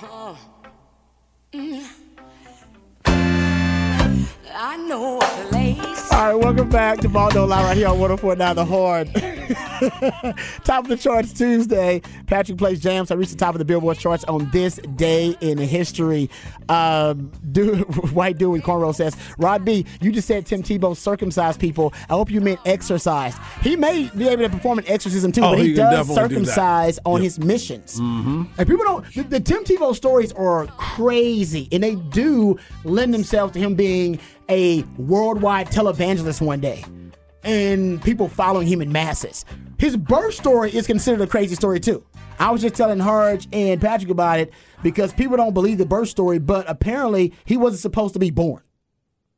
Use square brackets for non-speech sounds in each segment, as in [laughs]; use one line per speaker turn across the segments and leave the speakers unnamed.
Mm. I know a place.
All right, welcome back to Ball Don't Lie right here on 1049 The Horn. [laughs] [laughs] top of the charts Tuesday. Patrick plays jams. I reached the top of the Billboard charts on this day in history. Um, dude, [laughs] white dude with cornrow says, Rod B, you just said Tim Tebow circumcised people. I hope you meant exercised. He may be able to perform an exorcism too,
Oh,
but
he
he, does
definitely do
circumcise on
Yep.
his missions. Mm-hmm. And people don't, the, the Tim Tebow stories are crazy, and they do lend themselves to him being a worldwide televangelist one day and people following him in masses. His birth story is considered a crazy story too. I was just telling Harge and Patrick about it because people don't believe the birth story, but apparently he wasn't supposed to be born.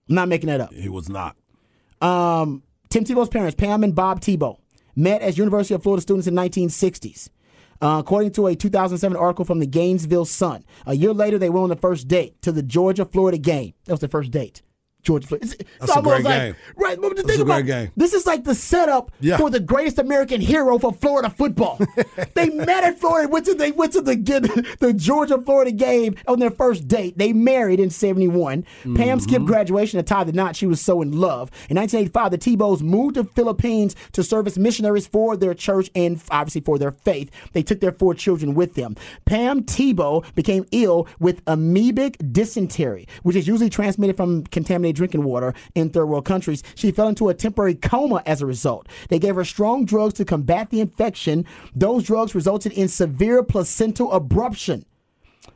I'm not making that up.
He was not.
Um, Tim Tebow's parents, Pam and Bob Tebow, met as University of Florida students in 1960s. Uh, according to a 2007 article from the Gainesville Sun, a year later they went on the first date to the Georgia Florida game. That was the first date. Georgia Florida. It's,
That's a
almost
great
like,
game.
Right, but
That's
the thing
a
about
game.
this is like the setup
Yeah.
for the greatest American hero for Florida football. [laughs] they met at Florida, went to they went to the [laughs] the Georgia Florida game on their first date. They married in '71. Pam
Mm-hmm.
skipped graduation to tie the knot. She was so in love. In 1985, the Tebows moved to Philippines to serve as missionaries for their church and obviously for their faith. They took their four children with them. Pam Tebow became ill with amoebic dysentery, which is usually transmitted from contaminated drinking water in third world countries. She fell into a temporary coma as a result. They gave her strong drugs to combat the infection. Those drugs resulted in severe placental abruption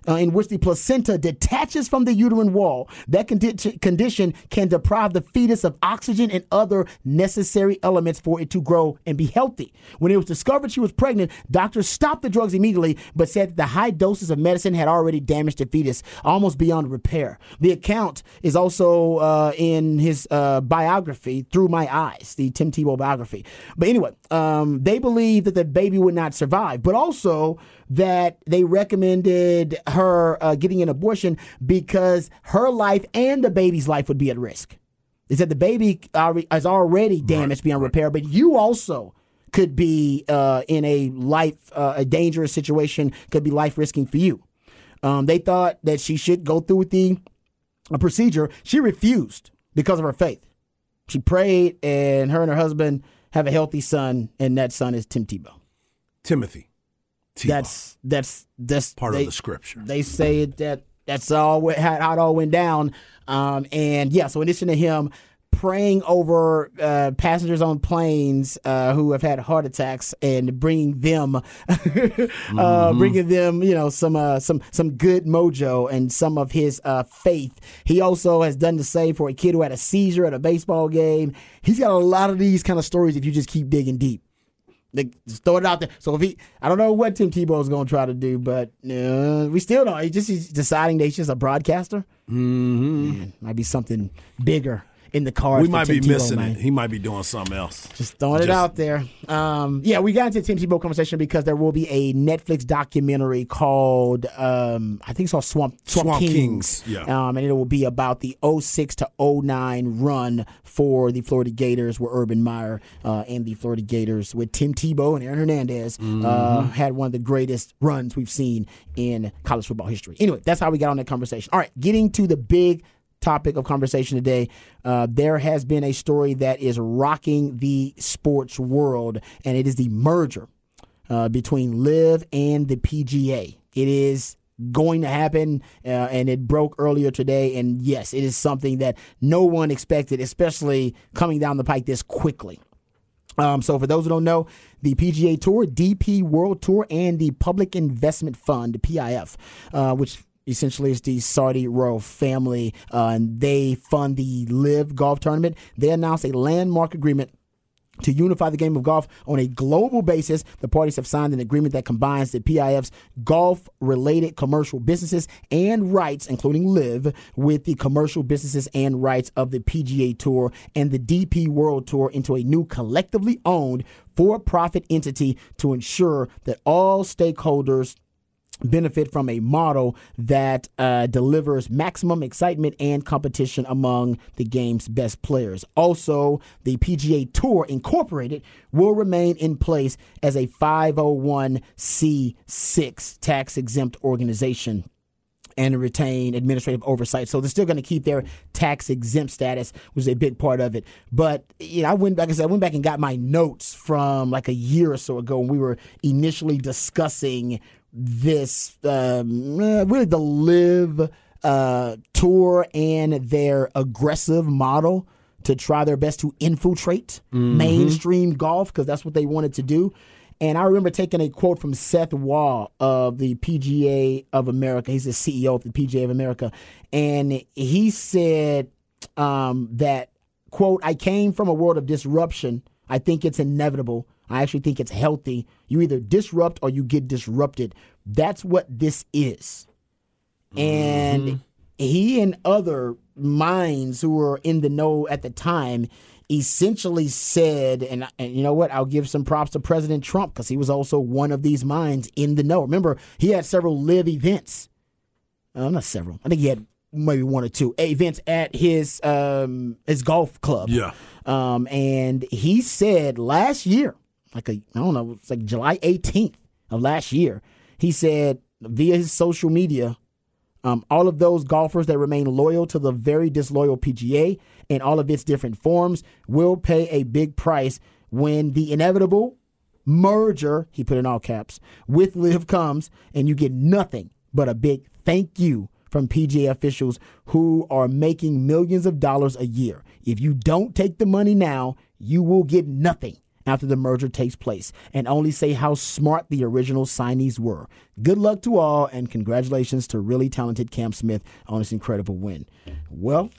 uh, in which the placenta detaches from the uterine wall. That condi- condition can deprive the fetus of oxygen and other necessary elements for it to grow and be healthy. When it was discovered she was pregnant, doctors stopped the drugs immediately, but said that the high doses of medicine had already damaged the fetus almost beyond repair. The account is also uh, in his uh, biography, Through My Eyes, the Tim Tebow biography. But anyway, um, they believe that the baby would not survive, but also that they recommended her uh, getting an abortion because her life and the baby's life would be at risk. They said the baby is already damaged beyond repair, but you also could be uh, in a life, uh, a dangerous situation, could be life risking for you. Um, they thought that she should go through with the uh, procedure. She refused because of her faith. She prayed, and her and her husband have a healthy son, and that son is Tim Tebow.
Timothy.
That's that's that's
part
they-
of the scripture.
They say it that that's all how, how it all went down. Um, and yeah, so in addition to him praying over uh, passengers on planes uh, who have had heart attacks and bringing them, [laughs] uh,
Mm-hmm.
bringing them, you know, some uh, some some good mojo and some of his uh, faith. He also has done the same for a kid who had a seizure at a baseball game. He's got a lot of these kind of stories if you just keep digging deep. They just throw it out there. So if he, I don't know what Tim Tebow is going to try to do, but uh, we still don't. He just he's deciding that he's just a broadcaster. Mm-hmm. might be something bigger in the cards.
we might be missing
man.
it. He might be doing something else.
Just throwing it out there. Um, yeah, we got into the Tim Tebow conversation because there will be a Netflix documentary called, um, I think it's called Swamp Swamp,
Swamp
Kings.
Kings, yeah.
Um, and it will be about the 06 to 09 run for the Florida Gators, where Urban Meyer uh, and the Florida Gators, with Tim Tebow and Aaron Hernandez, uh,
Mm-hmm.
had one of the greatest runs we've seen in college football history. Anyway, that's how we got on that conversation. All right, getting to the big topic of conversation today. Uh, there has been a story that is rocking the sports world, and it is the merger uh, between LIV and the PGA. It is going to happen, uh, and it broke earlier today. And yes, it is something that no one expected, especially coming down the pike this quickly. Um, so, for those who don't know, the PGA Tour, DP World Tour, and the Public Investment Fund, PIF, uh, which essentially it's the Saudi royal family, uh, and they fund the LIV Golf Tournament. They announced a landmark agreement to unify the game of golf on a global basis, the parties have signed an agreement that combines the PIF's golf related commercial businesses and rights, including LIV, with the commercial businesses and rights of the PGA Tour and the DP World Tour into a new collectively owned for profit entity to ensure that all stakeholders benefit from a model that uh, delivers maximum excitement and competition among the game's best players. Also, the PGA Tour Incorporated will remain in place as a 501c6 tax exempt organization. and retain administrative oversight. So they're still going to keep their tax exempt status, which is a big part of it. But you know, I went back. I said I went back and got my notes from like a year or so ago when we were initially discussing this um, uh, really the LIV uh, tour and their aggressive model to try their best to infiltrate mainstream golf because that's what they wanted to do. And I remember taking a quote from Seth Waugh of the PGA of America. He's the CEO of the PGA of America. And he said um, that, quote, I came from a world of disruption. I think it's inevitable. I actually think it's healthy. You either disrupt or you get disrupted. That's what this is. And he and other minds who were in the know at the time essentially said, and, and you know what? I'll give some props to President Trump because he was also one of these minds in the know. Remember, he had several LIV events. Uh, not several. I think he had maybe one or two events at his um, his golf club.
Yeah.
Um, and he said last year, like a I don't know, it's like July 18th of last year, he said via his social media, um, all of those golfers that remain loyal to the very disloyal PGA and all of its different forms will pay a big price when the inevitable merger, he put in all caps, with LIV comes and you get nothing but a big thank you from PGA officials who are making millions of dollars a year. If you don't take the money now, you will get nothing after the merger takes place and only say how smart the original signees were. Good luck to all and congratulations to really talented Cam Smith on this incredible win. Well,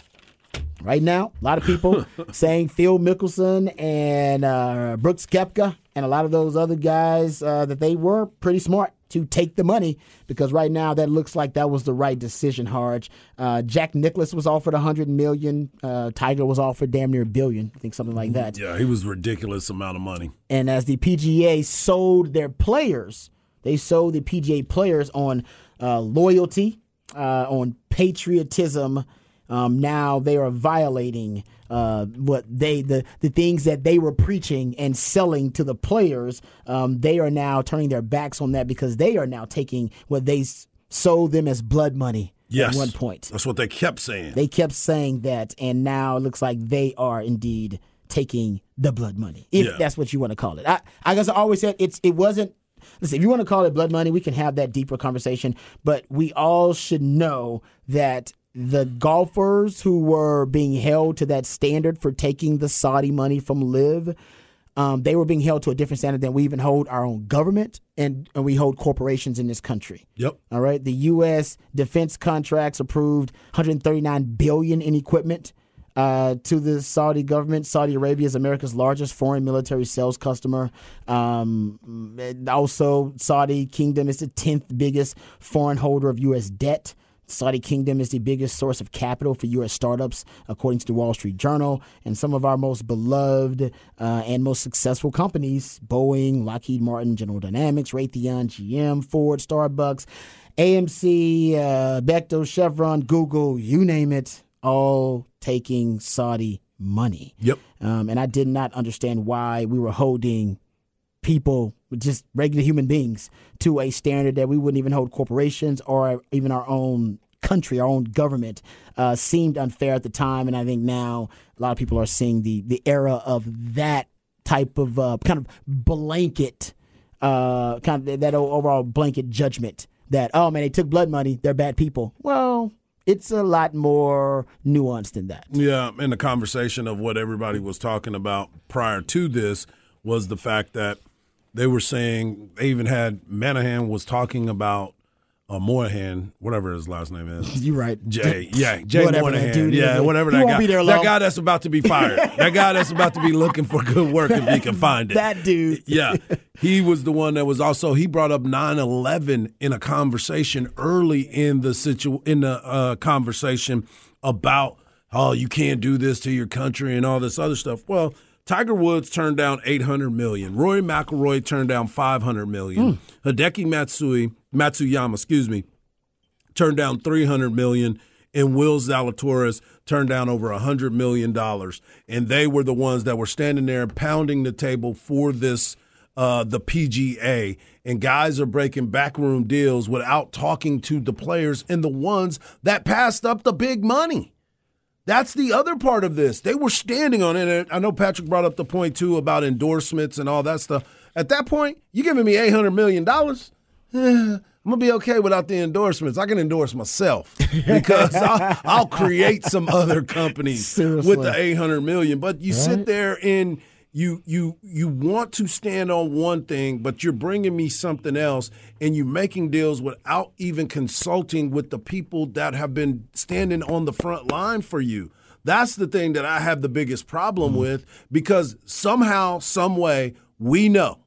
right now, a lot of people [laughs] saying Phil Mickelson and uh, Brooks Koepka and a lot of those other guys uh, that they were pretty smart to take the money because right now that looks like that was the right decision. Harge, uh, Jack Nicklaus was offered a hundred million. Uh, Tiger was offered damn near a billion. I think something like that.
Yeah, he was ridiculous amount of money.
And as the PGA sold their players, they sold the PGA players on uh, loyalty, uh, on patriotism. Um, now they are violating uh, what they the the things that they were preaching and selling to the players. Um, they are now turning their backs on that because they are now taking what they s- sold them as blood money
Yes.
at one point.
That's what they kept saying.
They kept saying that, and now it looks like they are indeed taking the blood money, if
Yeah.
that's what you want to call it. I, I guess I always said it's it wasn't. Listen, if you want to call it blood money, we can have that deeper conversation. But we all should know that the golfers who were being held to that standard for taking the Saudi money from LIV, um, they were being held to a different standard than we even hold our own government and, and we hold corporations in this country.
Yep.
All right. The U.S. defense contracts approved 139 billion in equipment uh, to the Saudi government. Saudi Arabia is America's largest foreign military sales customer. Um, also, Saudi Kingdom is the 10th biggest foreign holder of U.S. debt. Saudi Kingdom is the biggest source of capital for U.S. startups, according to the Wall Street Journal. And some of our most beloved uh, and most successful companies Boeing, Lockheed Martin, General Dynamics, Raytheon, GM, Ford, Starbucks, AMC, uh, Bechtel, Chevron, Google, you name it, all taking Saudi money.
Yep.
Um, and I did not understand why we were holding people, just regular human beings, to a standard that we wouldn't even hold corporations or even our own country, our own government. Uh, seemed unfair at the time, and I think now a lot of people are seeing the the era of that type of uh, kind of blanket, uh, kind of that overall blanket judgment that oh man, they took blood money, they're bad people. Well. It's a lot more nuanced than that.
Yeah, and the conversation of what everybody was talking about prior to this was the fact that they were saying they even had Manahan was talking about uh, Moynihan, whatever his last name is. [laughs]
You're right.
Jay, yeah, Jay
Whatever that
Moynihan,
dude is.
yeah, whatever that guy.
be there
that guy that's about to be fired. [laughs] that guy that's about to be looking for good work if he can [laughs] find it.
That dude.
yeah, he was the one that was also he brought up 9/11 in a conversation early in the situ in the uh, conversation about oh you can't do this to your country and all this other stuff. Well. Tiger Woods turned down 800 million. Roy McIlroy turned down 500 million. Hideki Matsui, Matsuyama, excuse me, turned down 300 million and Will Zalatoris turned down over 100 million dollars and they were the ones that were standing there pounding the table for this uh, the PGA, and guys are breaking backroom deals without talking to the players and the ones that passed up the big money. That's the other part of this. They were standing on it. And I know Patrick brought up the point too about endorsements and all that stuff. At that point, you giving me eight hundred million dollars. [sighs] I'm gonna be okay without the endorsements. I can endorse myself [laughs] because I'll, I'll create some other companies [laughs]
Seriously.
with the 800 million. But you sit there and you you you want to stand on one thing, but you're bringing me something else, and you're making deals without even consulting with the people that have been standing on the front line for you. That's the thing that I have the biggest problem mm-hmm. with because somehow, some way, we know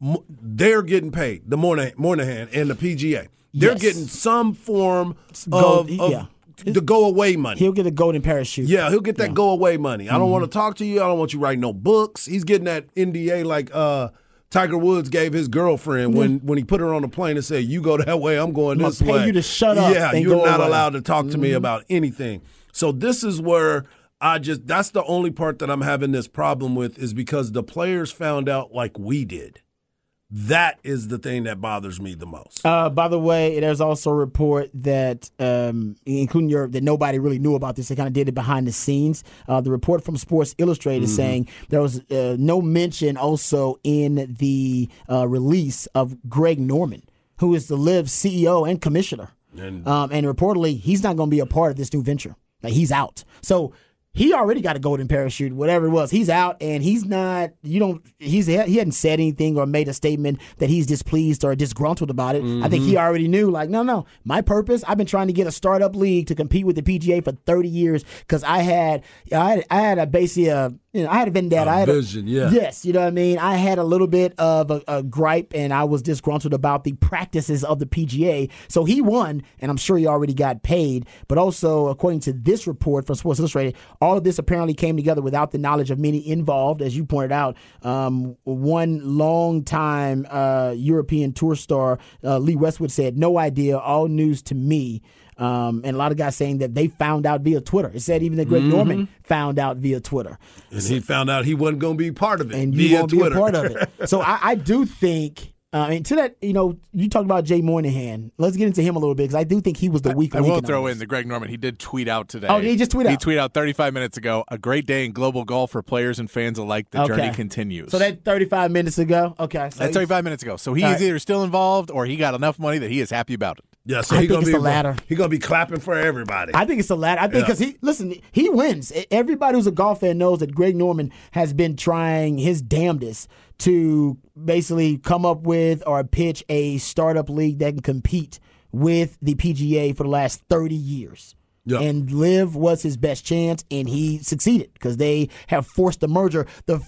they're getting paid. The Moynihan, and the PGA, they're
Yes.
getting some form
Gold-
of, of
yeah.
The go away money.
He'll get a golden parachute.
Yeah, he'll get that go away money. I
Mm-hmm.
don't want to talk to you. I don't want you writing no books. He's getting that NDA like uh, Tiger Woods gave his girlfriend when when he put her on the plane and said, "You go that way, I'm going
I'm
this
pay
way."
you to shut up
Yeah, you're not
away. Mm-hmm.
allowed to talk to me about anything. So this is where I just that's the only part that I'm having this problem with is because the players found out like we did. That is the thing that bothers me the most.
Uh, by the way, there's also a report that, um, including your, that nobody really knew about this. They kind of did it behind the scenes. Uh, the report from Sports Illustrated is saying there was uh, no mention also in the uh, release of Greg Norman, who is the LIV CEO and commissioner.
And-
um, and reportedly, he's not going to be a part of this new venture. Like he's out. So he already got a golden parachute, whatever it was. He's out, and he's not. You don't. He's he hadn't said anything or made a statement that he's displeased or disgruntled about it. I think he mm-hmm. already knew. Like, no, no. My purpose. I've been trying to get a startup league to compete with the PGA for thirty years because I had, I had, I had a basically a, you know, I had a vendetta.
A
I had
vision, yeah.
Yes, you know what I mean. I had a little bit of a, a gripe, and I was disgruntled about the practices of the PGA. So he won, and I'm sure he already got paid. But also, according to this report from Sports Illustrated, all of this apparently came together without the knowledge of many involved, as you pointed out. Um, one long-time uh, European tour star, uh, Lee Westwood, said, "No idea. All news to me." Um, and a lot of guys saying that they found out via Twitter. It said even that Greg Norman found out via Twitter
And he found out he wasn't going to be part of it
and you
via
won't
Twitter.
be a part of it. [laughs] So I, I do think. Uh, and to that, you know, you talked about Jay Moynihan. Let's get into him a little bit because I do think he was the weak
I
link.
will throw in the Greg Norman. He did tweet out today.
Oh, he just tweet
He tweeted out 35 minutes ago. A great day in global golf for players and fans alike. The
Okay.
journey continues.
So that 35 minutes ago. Okay, so
that's 35 minutes ago. So he is
right.
either still involved or he got enough money that he is happy about it.
Yeah, so
I
he
think
gonna
it's
be
the latter.
He's gonna be clapping for everybody.
I think it's the latter. I think
Yeah.
because he listen, he wins. Everybody who's a golf fan knows that Greg Norman has been trying his damnedest to basically come up with or pitch a startup league that can compete with the PGA for the last thirty years.
Yeah.
And LIV was his best chance, and he succeeded because they have forced the merger. The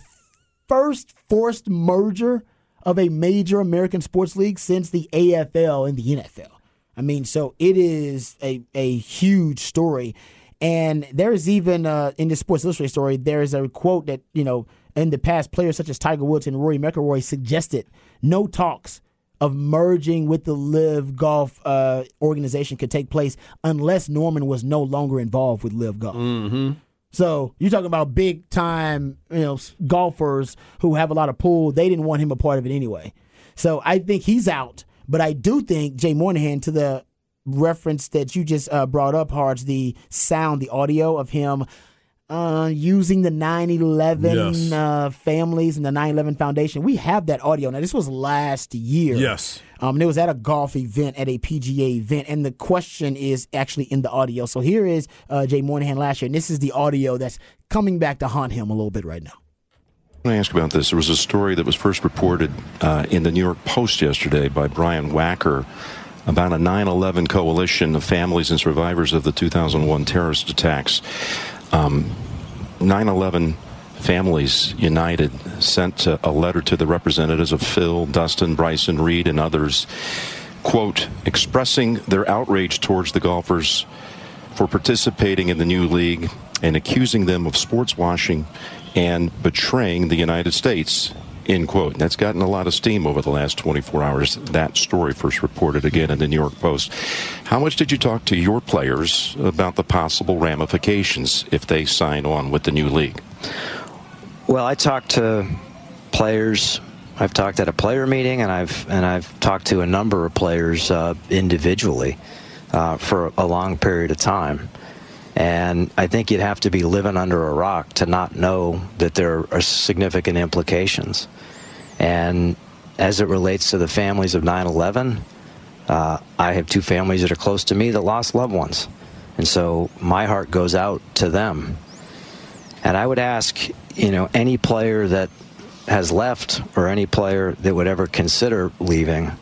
first forced merger of a major American sports league since the AFL and the NFL. I mean, so it is a, a huge story. And there's even uh, in this Sports Illustrated story, there's a quote that, you know, in the past, players such as Tiger Woods and Rory McIlroy suggested no talks of merging with the LIV Golf uh, organization could take place unless Norman was no longer involved with LIV Golf. So you're talking about big time, you know, golfers who have a lot of pull. They didn't want him a part of it anyway. So I think he's out. But I do think Jay Moynihan, to the reference that you just uh, brought up, Hards, the sound, the audio of him uh, using the 9/11
Yes.
uh, families and the 9/11 Foundation. We have that audio. Now this was last year.
Yes.
Um, and it was at a golf event, at a PGA event, and the question is actually in the audio. So here is uh, Jay Moynihan last year, and this is the audio that's coming back to haunt him a little bit right now.
I want to ask about this. There was a story that was first reported uh, in the New York Post yesterday by Brian Wacker about a 9 11 coalition of families and survivors of the 2001 terrorist attacks. 9 11 Families United sent a letter to the representatives of Phil, Dustin, Bryson, Reed, and others, quote, expressing their outrage towards the golfers for participating in the new league and accusing them of sports washing and betraying the United States. End quote. That's gotten a lot of steam over the last 24 hours. That story first reported again in the New York Post. How much did you talk to your players about the possible ramifications if they sign on with the new league?
Well, I talked to players I've talked at a player meeting, and I've and I've talked to a number of players uh, individually uh, for a long period of time. And I think you'd have to be living under a rock to not know that there are significant implications. And as it relates to the families of 9 11, uh, I have two families that are close to me that lost loved ones. And so my heart goes out to them. And I would ask, you know, any player that has left or any player that would ever consider leaving,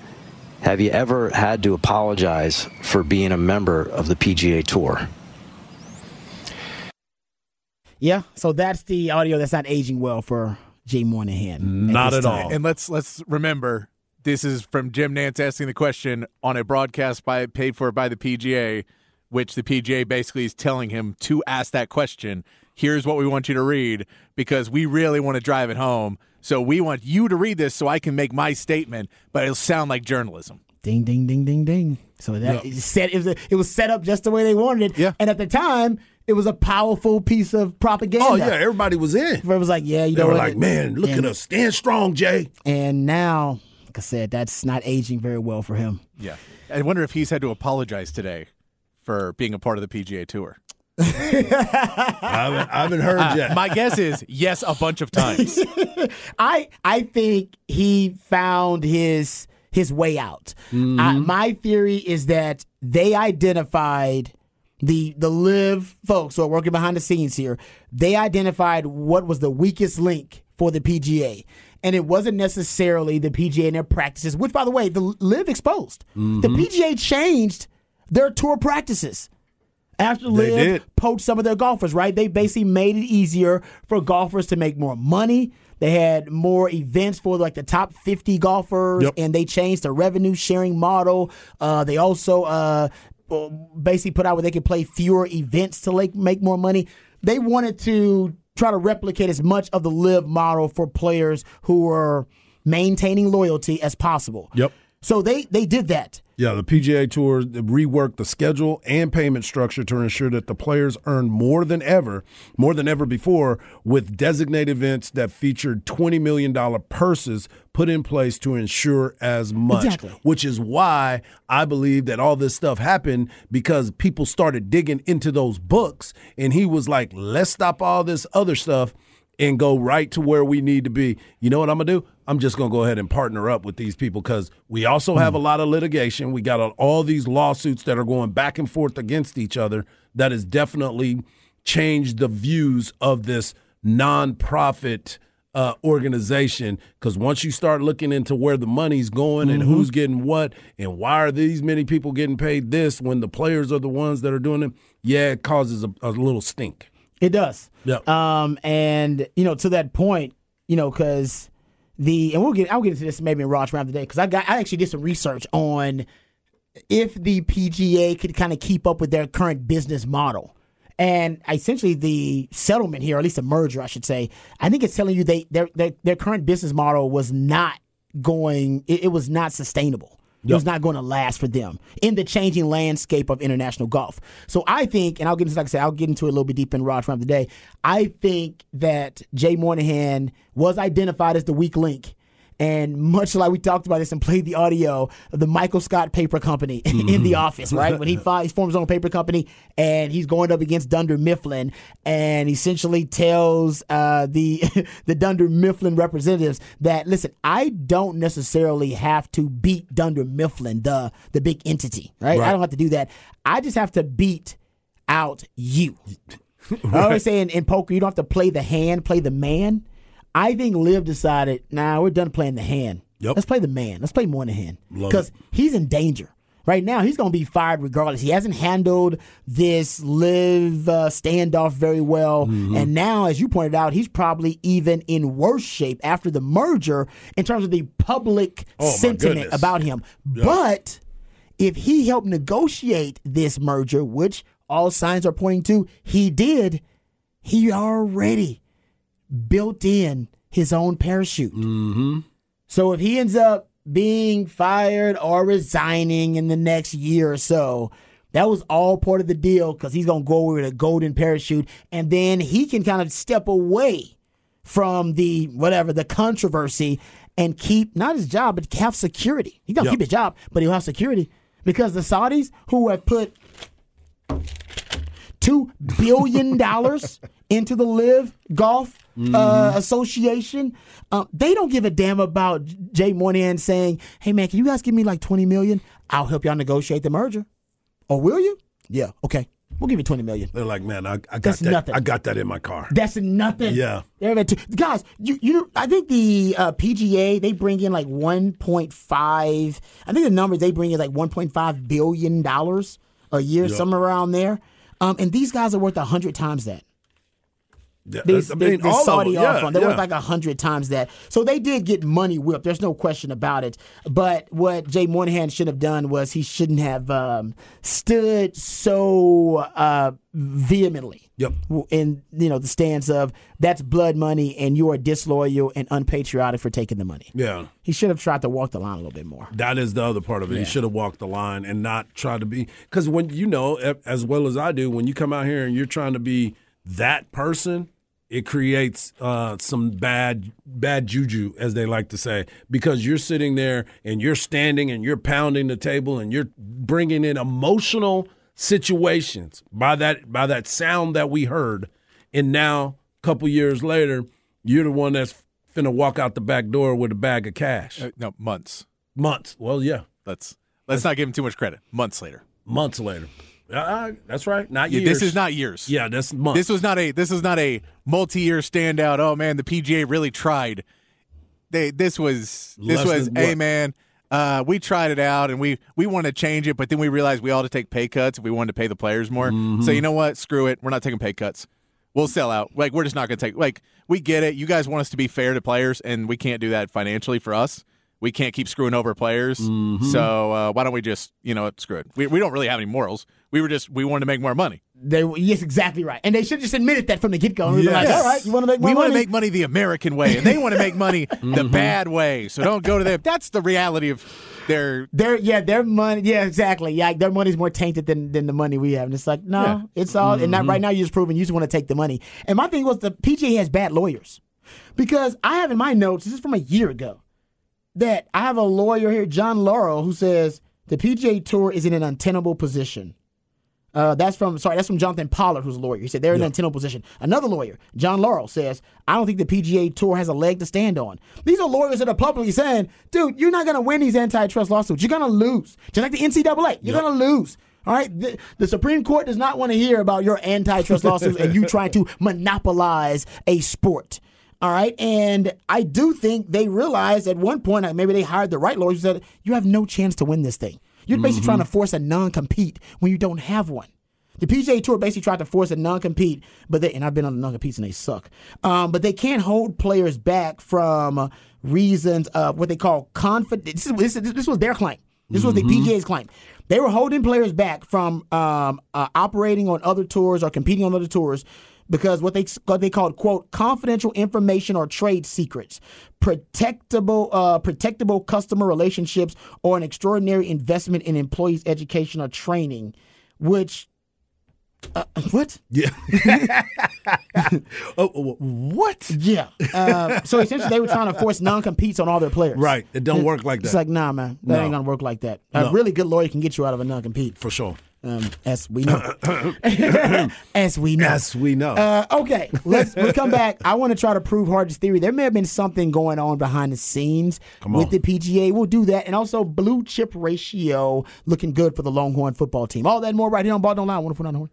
have you ever had to apologize for being a member of the PGA Tour?
Yeah, so that's the audio that's not aging well for Jay Moynihan.
Not
this
at
time.
all.
And let's let's remember this is from Jim Nantz asking the question on a broadcast by paid for by the PGA, which the PGA basically is telling him to ask that question. Here's what we want you to read because we really want to drive it home. So we want you to read this so I can make my statement, but it'll sound like journalism.
Ding, ding, ding, ding, ding. So that it set it was, it was set up just the way they wanted it.
Yeah.
And at the time, it was a powerful piece of propaganda.
Oh yeah, everybody was in.
Where it was like, yeah, you
They
know
were
what?
like, man, look
and,
at us, stand strong, Jay.
And now, like I said, that's not aging very well for him.
Yeah. I wonder if he's had to apologize today for being a part of the PGA Tour. [laughs]
I haven't, I haven't heard uh, yet.
My guess is yes, a bunch of times. [laughs]
I I think he found his his way out. Hmm. I, my theory is that they identified the the LIV folks who are working behind the scenes here. They identified what was the weakest link for the PGA. And it wasn't necessarily the PGA and their practices, which, by the way, the LIV exposed. The PGA changed their tour practices after LIV
did.
poached some of their golfers, right? They basically made it easier for golfers to make more money. They had more events for like the top 50 golfers,
Yep.
and they changed the revenue sharing model. Uh, they also uh, basically put out where they could play fewer events to like make more money. They wanted to try to replicate as much of the LIV model for players who were maintaining loyalty as possible.
Yep.
So they they did that.
Yeah, the PGA Tour reworked the schedule and payment structure to ensure that the players earn more than ever, more than ever before, with designated events that featured $20 million purses put in place to ensure as much.
Exactly.
Which is why I believe that all this stuff happened because people started digging into those books. And he was like, let's stop all this other stuff and go right to where we need to be. You know what I'm gonna do? I'm just gonna go ahead and partner up with these people because we also have a mm. lot of litigation. We got all these lawsuits that are going back and forth against each other. That has definitely changed the views of this nonprofit uh, organization. Because once you start looking into where the money's going and who's getting what and why are these many people getting paid this when the players are the ones that are doing it, yeah, it causes a, a little stink.
It does.
Yep.
Um, and you know, to that point, you know, because the and we'll get I'll get into this maybe in Rod's rant today because I got I actually did some research on if the PGA could kind of keep up with their current business model. And essentially, the settlement here, or at least the merger, I should say, I think it's telling you they their their, their current business model was not going. It, it was not sustainable. It was not going to last for them in the changing landscape of international golf. So I think, and I'll get into like I said, I'll get into it a little bit deeper in Rod from today. I think that Jay Moynihan was identified as the weak link. And much like we talked about this and played the audio of the Michael Scott Paper Company [laughs] in the office, right? When he, [laughs] fi- he forms his own paper company and he's going up against Dunder Mifflin and essentially tells uh, the [laughs] the Dunder Mifflin representatives that listen, I don't necessarily have to beat Dunder Mifflin, the the big entity, right? I don't have to do that. I just have to beat out you. I always say in, in poker, you don't have to play the hand, play the man. I think Liv decided, nah, we're done playing the hand.
Yep.
Let's play the man. Let's play more than the hand.
Love
Because he's in danger. Right now, he's going to be fired regardless. He hasn't handled this LIV uh, standoff very well.
Mm-hmm.
And now, as you pointed out, he's probably even in worse shape after the merger in terms of the public
Oh,
sentiment about him. But if he helped negotiate this merger, which all signs are pointing to he did, he already built in his own parachute. Mm-hmm. So if he ends up being fired or resigning in the next year or so, that was all part of the deal because he's going to go with a golden parachute and then he can kind of step away from the whatever the controversy and keep not his job, but have security. He's gonna
Yep.
keep his job, but he'll have security because the Saudis who have put two billion dollars [laughs] into the LIV Golf uh, Association. Um, they don't give a damn about Jay Moynihan saying, "Hey man, can you guys give me like twenty million? I'll help y'all negotiate the merger." Or will you? Yeah, okay, we'll give you twenty million.
They're like, man, I, I got
That's
that.
nothing.
I got that in my car.
That's nothing.
Yeah.
They're at two. Guys, you you I think the uh, PGA they bring in like 1.5. I think the number they bring in like 1.5 billion dollars a year, somewhere around there. Um, and these guys are worth a hundred times that.
Yeah,
These,
I mean,
the
all of
Saudi
them.
off
Yeah,
on. They're
yeah.
worth like a hundred times that. So they did get money whipped. There's no question about it. But what Jay Moynihan should have done was he shouldn't have um, stood so uh, vehemently.
Yep.
In you know the stance of that's blood money and you are disloyal and unpatriotic for taking the money.
yeah.
He should have tried to walk the line a little bit more.
That is the other part of it. He should have walked the line and not tried to be because when you know as well as I do, when you come out here and you're trying to be that person, it creates uh, some bad bad juju, as they like to say, because you're sitting there and you're standing and you're pounding the table and you're bringing in emotional situations by that by that sound that we heard, and now a couple years later, you're the one that's finna walk out the back door with a bag of cash.
Uh, no, months.
Months. Well, yeah,
Let's let's not give him too much credit. Months later.
months later. Uh, that's right. Not
Yeah,
years.
this is not years.
Yeah, that's months.
This was not a this was not a multi-year standout. Oh man, the PGA really tried. They this was this
Less
was hey man, uh, we tried it out and we we want to change it, but then we realized we ought to take pay cuts if we wanted to pay the players more.
Mm-hmm.
So you know what? Screw it. We're not taking pay cuts. We'll sell out. Like we're just not going to take. Like we get it. You guys want us to be fair to players, and we can't do that financially for us. We can't keep screwing over players.
Mm-hmm.
So uh, why don't we just you know screw it? We we don't really have any morals. We were just we wanted to make more money.
They yes, exactly right, and they should have just admitted that from the get go. Like, all right, you want to make more
we want to make money the American way, and they want to make money [laughs] the
Mm-hmm.
bad way. So don't go to them. That's the reality of their.
Their yeah, their money. Yeah, exactly. Yeah, their money's more tainted than, than the money we have. And it's like, no,
Yeah.
it's all. And not, right now, you're just proving you just want to take the money. And my thing was the PGA has bad lawyers because I have in my notes. This is from a year ago that I have a lawyer here, John Laurel, who says the PGA Tour is in an untenable position. Uh, that's from sorry, that's from Jonathan Pollard, who's a lawyer. He said they're in an untenable position. Another lawyer, John Laurel, says I don't think the PGA Tour has a leg to stand on. These are lawyers that are publicly saying, "Dude, you're not going to win these antitrust lawsuits. You're going to lose, just like the NCAA. You're going to lose." All right, the, the Supreme Court does not want to hear about your antitrust lawsuits and you trying to monopolize a sport. All right, and I do think they realized at one point, uh, maybe they hired the right lawyers who said, "You have no chance to win this thing. You're basically trying to force a non-compete when you don't have one." The PGA Tour basically tried to force a non-compete, but they and I've been on the non-competes and they suck. Um, but they can't hold players back from reasons of what they call confidence. This, is- this, this was their claim. This was the PGA's claim. They were holding players back from um, uh, operating on other tours or competing on other tours because what they what they called quote confidential information or trade secrets, protectable uh, protectable customer relationships, or an extraordinary investment in employees' education or training, which uh, [laughs] what?
Yeah. [laughs] oh, what?
Yeah. Uh, so essentially, they were trying to force non-competes on all their players.
Right. It don't work like that.
It's like, nah, man, that
No.
ain't gonna work like that. A really good lawyer can get you out of a non-compete,
for sure.
Um, as we know. [coughs] as we know.
As we know.
Uh, okay, let's we come back. I want to try to prove Hardy's theory. There may have been something going on behind the scenes with the PGA. We'll do that, and also blue chip ratio looking good for the Longhorn football team. All that and more right here on Ball Don't Lie. Wonderful on the horn.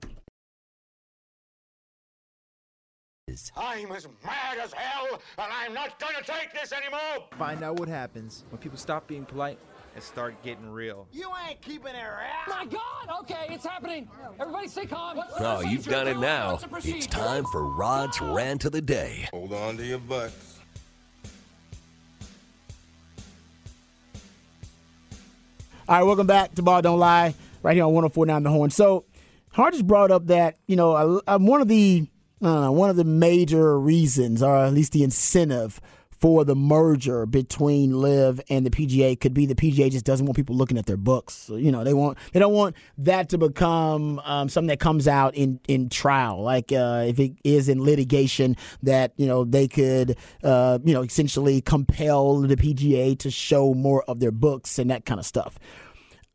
I'm as mad as hell, and I'm not gonna take this anymore!
Find out what happens when people stop being polite and start getting real.
You ain't keeping it around!
My God! Okay, it's happening. Everybody stay calm.
Oh, you've done it now. It's time for Rod's rant of the day.
Hold on to your butts.
All right, welcome back to Ball Don't Lie, right here on 104.9 The Horn. So, Hart just brought up that you know uh, uh, one of the I don't know, one of the major reasons, or at least the incentive for the merger between LIV and the PGA could be the PGA just doesn't want people looking at their books. You know, they want they don't want that to become um, something that comes out in in trial. Like uh, if it is in litigation, that you know they could uh, you know essentially compel the PGA to show more of their books and that kind of stuff.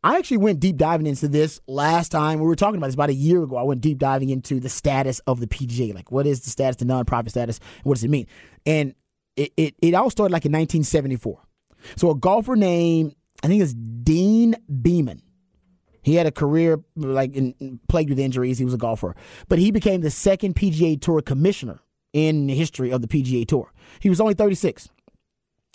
I actually went deep diving into this last time. We were talking about this about a year ago. I went deep diving into the status of the PGA. Like, what is the status, the nonprofit status? What does it mean? And it, it, it all started like in 1974. So a golfer named, I think it's Deane Beman. He had a career like in, plagued with injuries. He was a golfer, but he became the second PGA Tour commissioner in the history of the PGA Tour. He was only 36.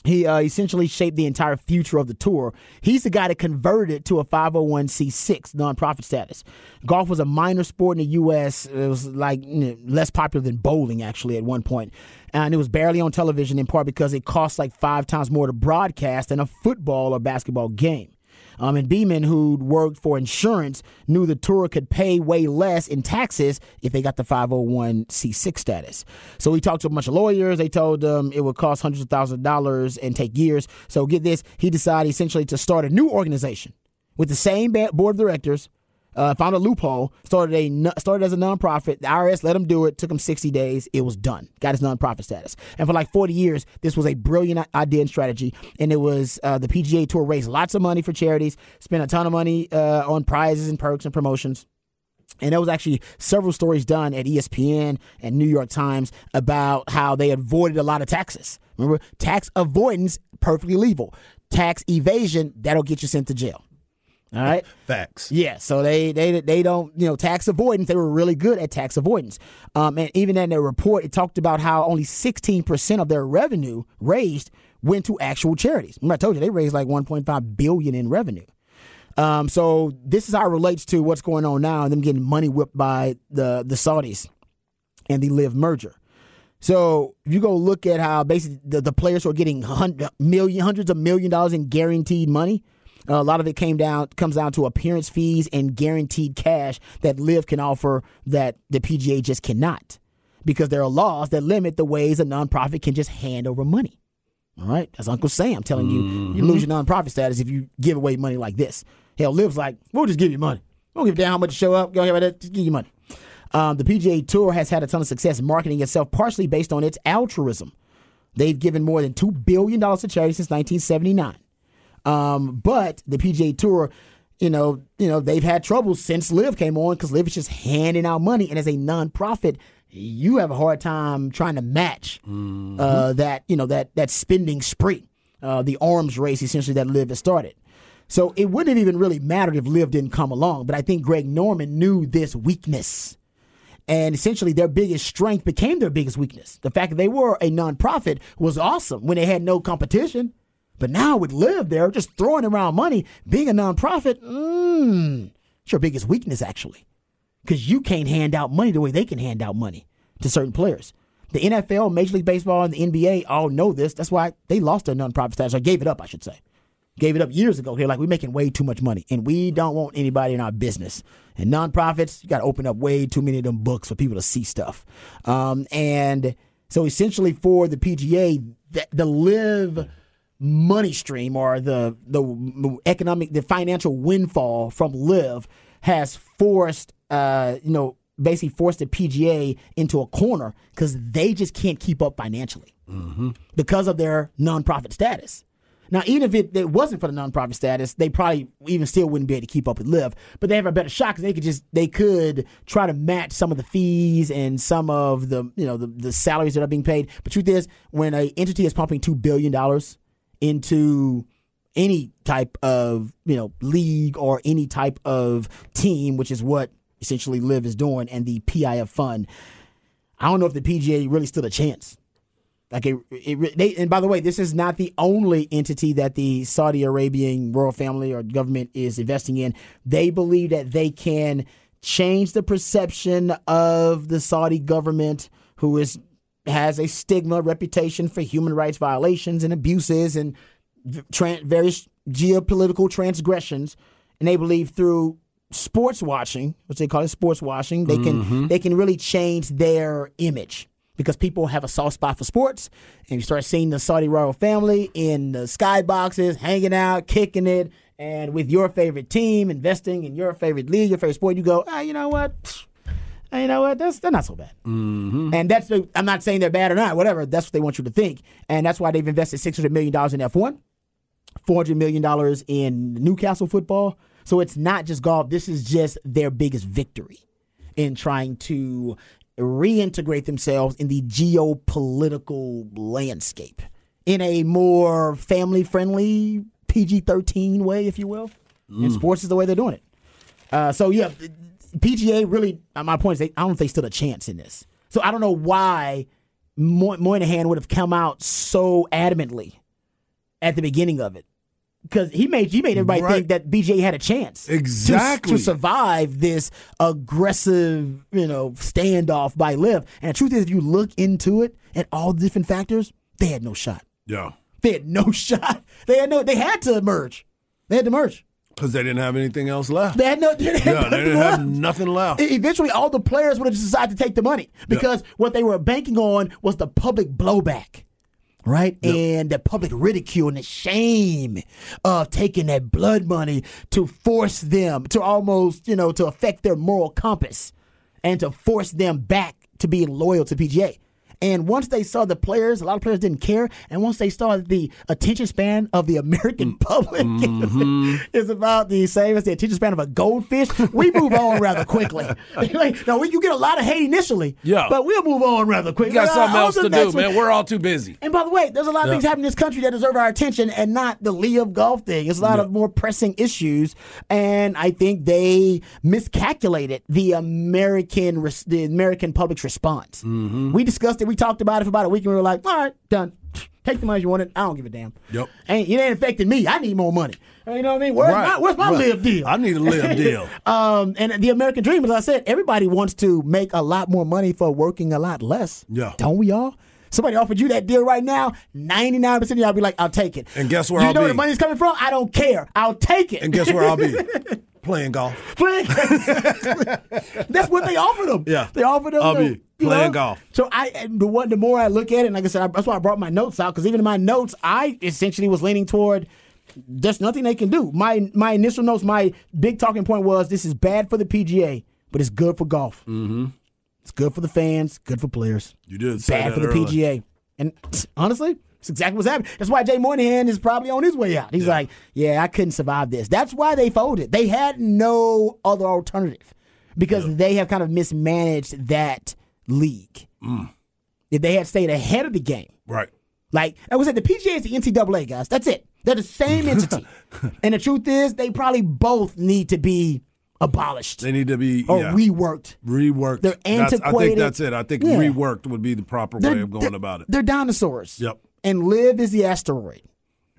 He uh, essentially shaped the entire future of the tour. He's the guy that converted it to a 501c6 nonprofit status. Golf was a minor sport in the U.S. It was like you know, less popular than bowling, actually, at one point. And it was barely on television in part because it cost like five times more to broadcast than a football or basketball game. Um, and Beman, who'd worked for insurance, knew the tour could pay way less in taxes if they got the 501c6 status. So he talked to a bunch of lawyers. They told him it would cost hundreds of thousands of dollars and take years. So get this, he decided essentially to start a new organization with the same board of directors uh, found a loophole, started a started as a nonprofit. The IRS let him do it. Took him 60 days. It was done. Got his nonprofit status. And for like 40 years, this was a brilliant idea and strategy. And it was uh, the PGA Tour raised lots of money for charities, spent a ton of money uh, on prizes and perks and promotions. And there was actually several stories done at ESPN and New York Times about how they avoided a lot of taxes. Remember, tax avoidance perfectly legal. Tax evasion that'll get you sent to jail. All right. [laughs]
Facts.
Yeah. So they they they don't you know tax avoidance. They were really good at tax avoidance. Um, and even in their report, it talked about how only 16 percent of their revenue raised went to actual charities. Remember, I told you they raised like 1.5 billion in revenue. Um, so this is how it relates to what's going on now and them getting money whipped by the the Saudis and the LIV merger. So if you go look at how basically the, the players who are getting hundred, million, hundreds of million dollars in guaranteed money a lot of it came down comes down to appearance fees and guaranteed cash that LIV can offer that the PGA just cannot, because there are laws that limit the ways a nonprofit can just hand over money. All right, that's Uncle Sam telling you mm-hmm. you lose your nonprofit status if you give away money like this. Hell, LIV's like, we'll just give you money. We don't give a damn how much you show up. Go ahead, just give you money. Um, the PGA Tour has had a ton of success marketing itself, partially based on its altruism. They've given more than $2 billion to charity since 1979. Um, but the PGA Tour, you know, you know, they've had trouble since LIV came on because LIV is just handing out money, and as a nonprofit, you have a hard time trying to match mm-hmm. uh, that, you know, that that spending spree, uh, the arms race essentially that LIV has started. So it wouldn't have even really mattered if LIV didn't come along. But I think Greg Norman knew this weakness. And essentially, their biggest strength became their biggest weakness. The fact that they were a nonprofit was awesome when they had no competition. But now with LIV there, just throwing around money, being a nonprofit, mm, it's your biggest weakness, actually. Because you can't hand out money the way they can hand out money to certain players. The NFL, Major League Baseball, and the NBA all know this. That's why they lost their nonprofit status, or gave it up, I should say. Gave it up years ago. They're like, we're making way too much money, and we don't want anybody in our business. And nonprofits, you got to open up way too many of them books for people to see stuff. Um, and so essentially, for the PGA, the, the LIV money stream or the the economic the financial windfall from LIV has forced uh you know basically forced the PGA into a corner because they just can't keep up financially mm-hmm. because of their nonprofit status. Now, even if it, it, wasn't for the nonprofit status, they probably even still wouldn't be able to keep up with LIV. But they have a better shot because they could just they could try to match some of the fees and some of the you know the, the salaries that are being paid. But truth is, when an entity is pumping two billion dollars into any type of you know league or any type of team, which is what essentially LIV is doing, and the PIF fund. I don't know if the PGA really stood a chance. Like it, it they, and by the way, this is not the only entity that the Saudi Arabian royal family or government is investing in. They believe that they can change the perception of the Saudi government, who is has a stigma, reputation for human rights violations and abuses and various geopolitical transgressions. And they believe through sports watching, which they call it sports washing, they mm-hmm. can they can really change their image. because people have a soft spot for sports, and you start seeing the Saudi royal family in the skyboxes, hanging out, kicking it, and with your favorite team, investing in your favorite league, your favorite sport. You go, ah, you know what? Ah, You know what? That's they're not so bad.
Mm-hmm.
And that's the, I'm not saying they're bad or not, whatever. That's what they want you to think, and that's why they've invested six hundred million dollars in F1, four hundred million dollars in Newcastle football. So it's not just golf. This is just their biggest victory in trying to reintegrate themselves in the geopolitical landscape in a more family friendly PG 13 way, if you will. And sports is the way they're doing it. Uh, so, yeah, PGA really, uh, my point is, they, I don't think they stood a chance in this. So I don't know why Mo- Monahan would have come out so adamantly at the beginning of it. Because he made he made everybody
Right.
think that BJ had a chance to-
Exactly.
to, survive this aggressive, you know, standoff by LIV. And the truth is, if you look into it and all the different factors, they had no shot.
Yeah.
They had no [laughs] shot. They had no. They had to merge. They had to merge.
Because they didn't have anything else left.
They had no. They had
yeah, they didn't have nothing left.
Eventually, all the players would have decided to take the money because what they were banking on was the public blowback, right? And the public ridicule and the shame of taking that blood money to force them to almost, you know, to affect their moral compass and to force them back to being loyal to PGA. And once they saw the players, a lot of players didn't care. And once they saw the attention span of the [laughs] American
Mm.
public [laughs]
Mm-hmm.
is about the same as the attention span of a goldfish, we move on rather quickly. [laughs] Like, no, we, you get a lot of hate initially,
Yeah.
but we'll move on rather quickly.
We got
Uh,
something
on
else to do,
one.
man. We're all too busy.
And by the way, there's a lot of
Yeah.
things happening in this country that deserve our attention and not the LIV golf thing. It's a lot of more pressing issues. And I think they miscalculated the American the American public's response.
Mm-hmm.
We discussed it. We talked about it for about a week and we were like, all right, done. Take the money you wanted. I don't give a damn.
Yep.
Ain't, it ain't affecting me. I need more money. You know what I mean? Where's my, where's my
right.
LIV deal?
I need a LIV [laughs] deal.
Um, and the American dream, as I said, everybody wants to make a lot more money for working a lot less.
Yeah.
Don't we all? Somebody offered you that deal right now, 99% of y'all be like, I'll take it.
And guess where
you
I'll
know where
be?
the money's coming from? I don't care. I'll take it.
and guess where I'll be? [laughs] Playing golf.
Playing- [laughs] That's what they offered them.
Yeah.
They offered them.
I'll
the-
be playing
know?
golf.
So I, and the one, the more I look at it, and like I said, I, that's why I brought my notes out because even in my notes, I essentially was leaning toward there's nothing they can do. My my initial notes, my big talking point was this is bad for the PGA, but it's good for golf. Mm-hmm. It's good for the fans, good for players.
You did
bad
that
for the
earlier.
PGA. And [laughs] honestly, it's exactly what's happening. That's why Jay Monahan is probably on his way out. He's like, yeah, I couldn't survive this. That's why they folded. They had no other alternative because they have kind of mismanaged that league.
Mm.
If they had stayed ahead of the game,
Right.
like I was said, the PGA is the NCAA, guys. That's it. They're the same [laughs] entity. and the truth is, they probably both need to be abolished
They need to be
or
yeah,
reworked.
reworked.
They're
That's- I think
antiquated.
that's it. I think
Yeah.
reworked would be the proper way of going about it.
They're dinosaurs.
Yep.
And LIV is the asteroid.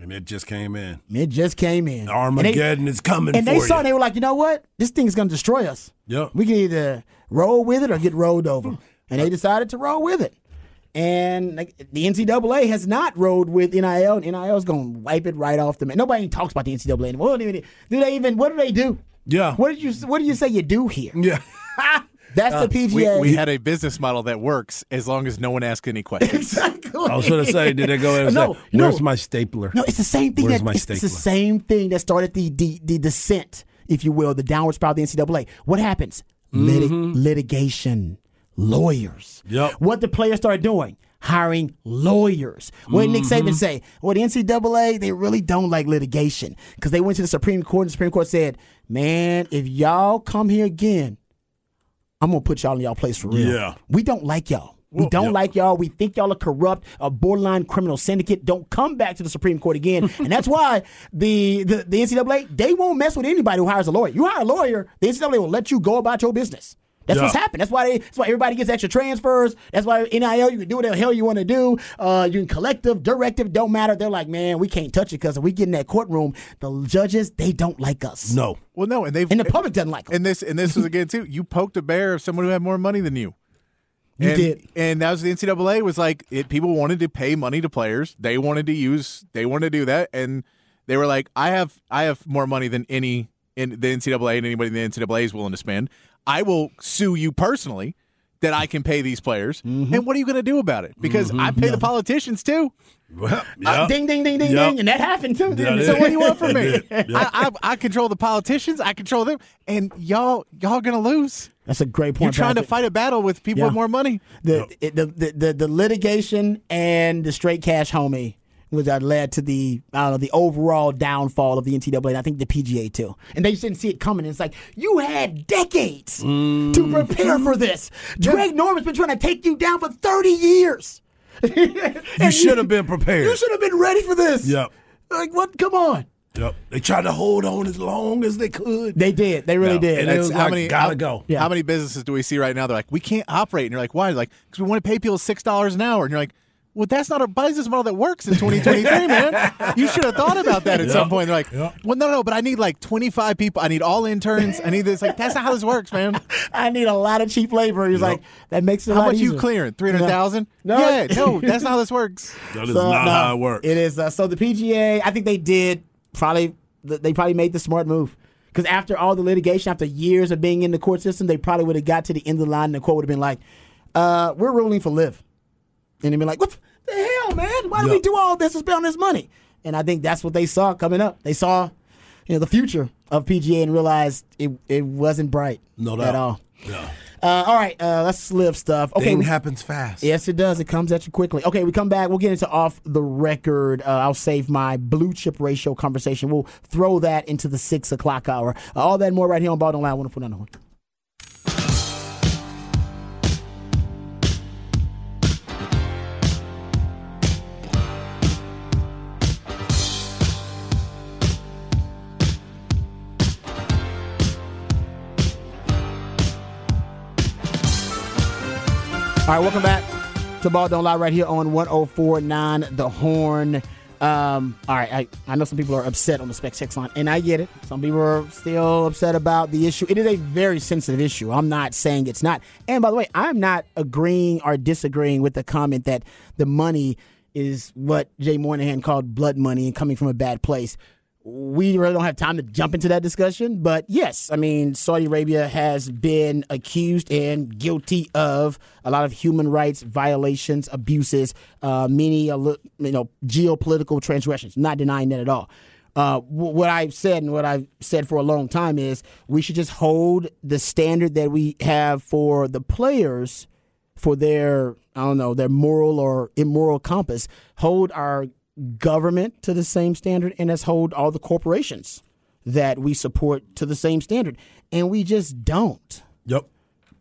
And it just came in.
It just came in.
Armageddon is coming
And they, they saw
you.
it, they were like, you know what? This thing is going to destroy us.
Yep.
We can either roll with it or get rolled over. [laughs] And they decided to roll with it. And the NCAA has not rolled with NIL, and NIL is going to wipe it right off the map. Nobody even talks about the NCAA anymore. They do they even? What do they do?
Yeah.
What did you What do you say you do here?
Yeah. [laughs]
That's the
uh,
PGA.
we had a business model that works as long as no one asks any questions.
exactly.
I was going to say, did they go in and [laughs]
no,
say,
no.
where's my stapler?
No, it's the same thing.
Where's
That,
my
it's, it's the same thing that started the, the the descent, if you will, the downward spiral of the NCAA. What happens? Lit- mm-hmm. litigation, lawyers.
Yep.
What the players start doing? Hiring lawyers. What did Nick mm-hmm. Saban say? Well, the NCAA they really don't like litigation because they went to the Supreme Court and the Supreme Court said, "Man, if y'all come here again, I'm gonna put y'all in y'all place for real.
Yeah.
We don't like y'all. We
Well,
don't
yep.
like y'all. We think y'all are corrupt, a borderline criminal syndicate. Don't come back to the Supreme Court again. [laughs] and that's why the, the, the NCAA, they won't mess with anybody who hires a lawyer. You hire a lawyer, the NCAA will let you go about your business. That's what's
Yeah.
happened. That's why they, that's why everybody gets extra transfers. That's why NIL, you can do whatever the hell you want to do. Uh, you can collective, directive, don't matter. They're like, man, we can't touch it because if we get in that courtroom, the judges, they don't like us.
No.
Well, no, and they've
And the public doesn't like them.
and this and this was again too. You poked a bear of someone who had more money than you.
You
and,
did.
and that was the NCAA was like it, people wanted to pay money to players. They wanted to use. They wanted to do that, and they were like, "I have I have more money than any in the NCAA and anybody in the NCAA is willing to spend. I will sue you personally that I can pay these players.
Mm-hmm.
And what are you going to do about it? Because I pay the politicians too.
Well,
Uh, ding, ding, ding, ding,
Yep.
ding, and that happened too.
Yeah.
So what do you want from me? [laughs] I, I, I control the politicians. I control them, and y'all y'all gonna lose.
That's a great point.
You're trying to fight a battle with people
Yeah.
with more money.
the, it- the, the the the litigation and the straight cash homie was that led to the I don't know the overall downfall of the NCAA. And I think the PGA too, and they just didn't see it coming. It's like you had decades mm. to prepare for this. Greg Norman's been trying to take you down for thirty years. [laughs]
You should have been prepared.
You should have been ready for this.
Yep.
Like what? Come on.
Yep. They tried to hold on as long as they could.
They did. They really
Yeah.
did.
And it was
how
like,
many
gotta
how,
go.
Yeah.
How many businesses do we see right now? They're like, we can't operate, and you're like, why? They're like, because we want to pay people six dollars an hour, and you're like. Well, that's not a business model that works in 2023, [laughs] man. You should have thought about that at some point. They're like,
Yeah.
well, no, no, but I need like 25 people. I need all interns. I need this. Like, that's not how this works, man. [laughs]
I need a lot of cheap labor. He's
Yep.
like, that makes it
How
lot
much you clearing? 300,000?
No.
Yeah, no, [laughs] that's not how this works.
That is
So,
not
no,
how it works.
It is. Uh, so the PGA, I think they did probably. They probably made the smart move because after all the litigation, after years of being in the court system, they probably would have got to the end of the line, and the court would have been like, uh, "We're ruling for LIV," and they'd be like, "What the hell, man? Why do we do all this and spend all this money?" And I think that's what they saw coming up. They saw, you know, the future of PGA and realized it it wasn't bright
No doubt.
at all.
Yeah.
Uh, all right, uh, let's live stuff. Okay,
Thing
we-
happens fast.
Yes, it does. It comes at you quickly. Okay, we come back. We'll get into off the record. Uh, I'll save my blue chip ratio conversation. We'll throw that into the six o'clock hour. Uh, all that and more right here on Ball Don't Lie. I want All right, welcome back to Ball Don't Lie right here on 1049 The Horn. Um, all right, I, I know some people are upset on the spec text line, and I get it. Some people are still upset about the issue. It is a very sensitive issue. I'm not saying it's not. And by the way, I'm not agreeing or disagreeing with the comment that the money is what Jay Monahan called blood money and coming from a bad place we really don't have time to jump into that discussion, but yes, I mean, Saudi Arabia has been accused and guilty of a lot of human rights violations, abuses, uh, many, uh, you know, geopolitical transgressions. Not denying that at all. Uh, what I've said and what I've said for a long time is we should just hold the standard that we have for the players for their I don't know their moral or immoral compass. Hold our government to the same standard, and let's hold all the corporations that we support to the same standard, and we just don't.
Yep.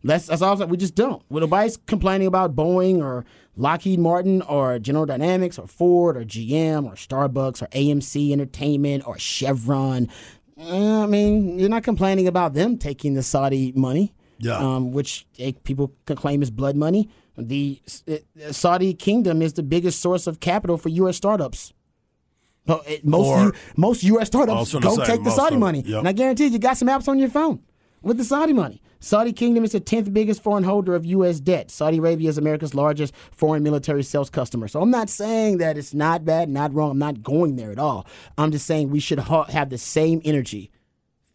That's that's all. I'm saying. We just don't. When nobody's complaining about Boeing or Lockheed Martin or General Dynamics or Ford or GM or Starbucks or AMC Entertainment or Chevron, uh, I mean, you're not complaining about them taking the Saudi money,
Yeah.
um, which eh, people can claim is blood money. The eh, eh, Saudi kingdom is the biggest source of capital for U.S. startups. Eh, most
Or-
U, most U.S. Startups go take the Saudi money,
yep.
and I guarantee you got some apps on your phone with the Saudi money. Saudi Kingdom is the tenth biggest foreign holder of U.S. debt. Saudi Arabia is America's largest foreign military sales customer. So I'm not saying that it's not bad, not wrong. I'm not going there at all. I'm just saying we should ha- have the same energy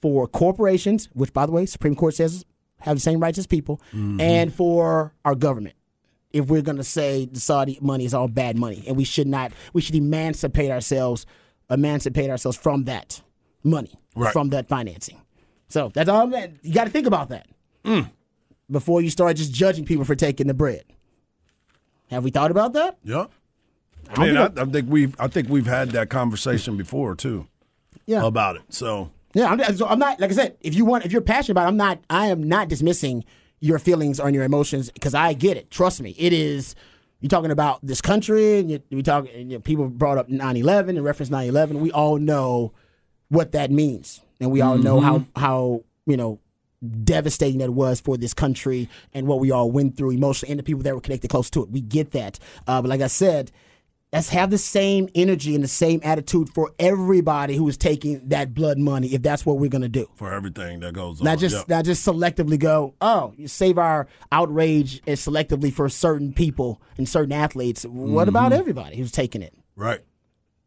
for corporations, which by the way, Supreme Court says have the same rights as people, and for our government if we're going to say the Saudi money is all bad money, and we should not, we should emancipate ourselves, emancipate ourselves from that money,
Right.
from that financing. So that's all. That you got to think about that mm. before you start just judging people for taking the bread. Have we thought about that?
Yeah. I mean, I,
think
I think we've I think we've had that conversation before too
Yeah.
about it. So
Yeah, I'm, so I'm not like I said. If you want, if you're passionate about, it, I'm not. I am not dismissing your feelings or your emotions because I get it. Trust me, it is. You're talking about this country, and you, we talk. You know, people brought up 9/11 and reference 9/11. We all know what that means, and we all know how how you know devastating that was for this country and what we all went through emotionally, and the people that were connected close to it. We get that, uh, but like I said, let's have the same energy and the same attitude for everybody who is taking that blood money, if that's what we're going to do.
for everything that goes on,
Not just
Yep.
not just selectively go, oh, you save our outrage and selectively for certain people and certain athletes. What about mm-hmm. everybody who's taking it?
right.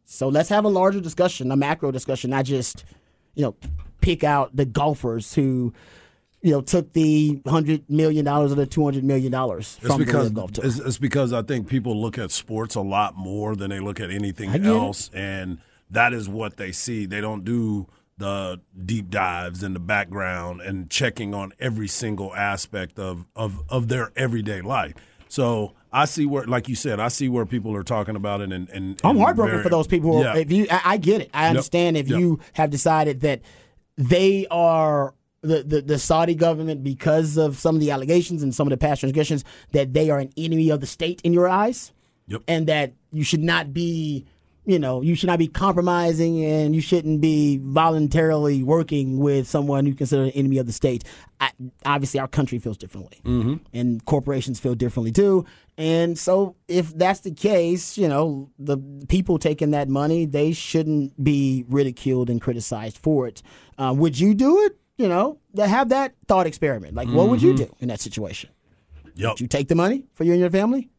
So let's have a larger discussion, a macro discussion, not just, you know, pick out the golfers who, you know, took the hundred million dollars or the two hundred million dollars from the
because
LIV Golf Tour.
it's, it's because I think people look at sports a lot more than they look at anything
get it.
else, and that is what they see. They don't do the deep dives in the background and checking on every single aspect of of of their everyday life. So I see where, like you said, I see where people are talking about it, and, and
I'm heartbroken
very-
for those people. Who,
Yeah.
If you, I, I get it. I understand if
Yep.
you have decided that they are the, the the Saudi government because of some of the allegations and some of the past transgressions that they are an enemy of the state in your eyes,
Yep.
and that you should not be. You know, you should not be compromising and you shouldn't be voluntarily working with someone you consider an enemy of the state. I, obviously, our country feels differently
Mhm.
and corporations feel differently too. And so, if that's the case, you know, the people taking that money, they shouldn't be ridiculed and criticized for it. Uh, would you do it? You know, to have that thought experiment. Like, what would you
Mhm.
do in that situation?
Yep.
Would you take the money for you and your family?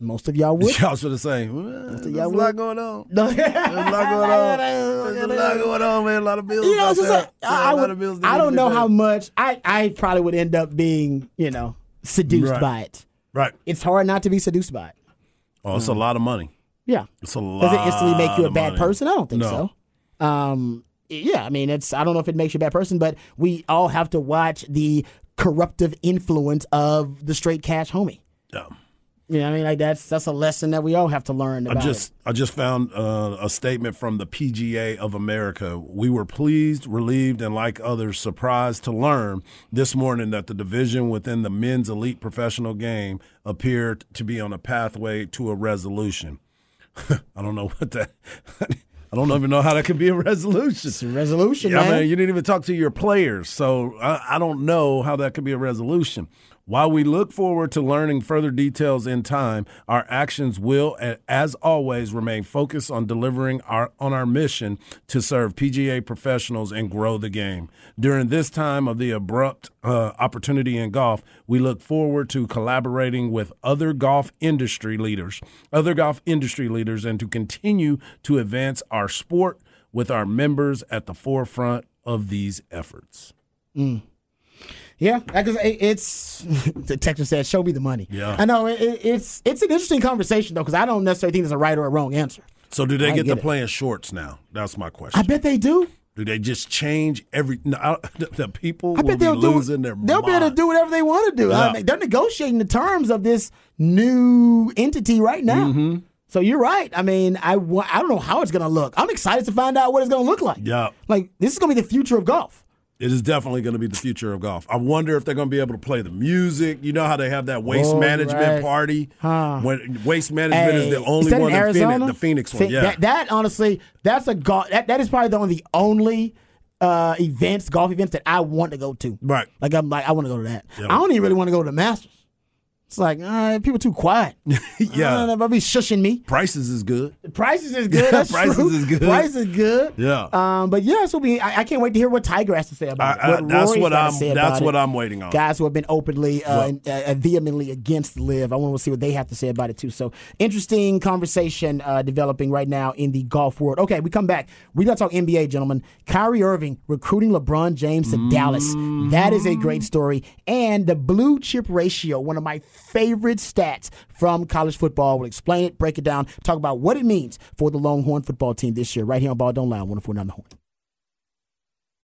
Most of y'all would. [laughs]
Y'all should have saying, well, there's a
y'all
lot
would.
going on.
No.
There's a lot going [laughs] on. There's a lot going on, man. A lot of bills.
You know,
out
it's just
there.
like,
Yeah,
I, I
a lot of bills
I
need to
don't
be
know
paid.
how much. I, I probably would end up being, you know, seduced
Right.
by it.
Right.
It's hard not to be seduced by it.
Oh, it's a lot of money.
Yeah.
It's a lot.
Does it instantly make you a
of
bad
money.
person? I don't think
No.
so. Um, yeah, I mean, it's I don't know if it makes you a bad person, but we all have to watch the corruptive influence of the straight cash homie.
Yeah.
You know, I mean, like that's that's a lesson that we all have to learn
I just I just found uh, a statement from the PGA of America. We were pleased, relieved, and like others, surprised to learn this morning that the division within the men's elite professional game appeared to be on a pathway to a resolution. [laughs] I don't know what that. I don't even know how that could be a resolution. It's
a resolution,
yeah,
man.
you didn't even talk to your players, so I, I don't know how that could be a resolution. While we look forward to learning further details in time, our actions will, as always, remain focused on delivering our on our mission to serve PGA professionals and grow the game. During this time of the abrupt uh, opportunity in golf, we look forward to collaborating with other golf industry leaders, other golf industry leaders, and to continue to advance our sport with our members at the forefront of these efforts.
Mm. Yeah, because it's [laughs] the Texas said, "Show me the money."
Yeah.
I know it, it- it's it's an interesting conversation though, because I don't necessarily think there's a right or a wrong answer.
So do they get,
get
to
it.
play in shorts now? That's my question.
I bet they do.
Do they just change every? No, I- [laughs] the people
I
will
bet they'll
be
do.
losing their
They'll be able to do whatever they want to do. I mean, they're negotiating the terms of this new entity right now.
Mm-hmm.
So you're right. I mean, I I don't know how it's gonna look. I'm excited to find out what it's gonna look like.
Yeah,
Like this is gonna be the future of golf.
It is definitely going to be the future of golf. I wonder if they're going to be able to play the music. You know how they have that waste
Oh,
management
right.
party.
Huh.
When waste management is the
Hey,
only
that
one.
in?
Phoenix, the Phoenix one. Yeah,
That, that honestly, that's a golf. That, that is probably the only the only uh, events, golf events that I want to go to.
Right.
Like I'm like I want to go to that.
Yeah.
I don't even really want to go to the Masters. It's like uh, people too quiet. [laughs]
yeah.
uh, they'll be shushing me.
Prices is good.
Prices is [laughs] good. That's
prices
true.
is good.
Prices is good.
Yeah.
Um, but yeah, so be. I, I can't wait to hear what Tiger has to say about
I-
it. What
that's
Rory's
what I'm- that's what
it.
I'm waiting on.
Guys who have been openly uh, and, uh, vehemently against LIV. I want to see what they have to say about it too. So interesting conversation uh, developing right now in the golf world. Okay, we come back. We got to talk NBA, gentlemen. Kyrie Irving recruiting LeBron James to Dallas. That is a great story. And the blue chip ratio, one of my favorite stats from college football. We'll explain it, break it down, talk about what it means for the Longhorn football team this year. Right here on Ball Don't Lie, 104.9 The Horn.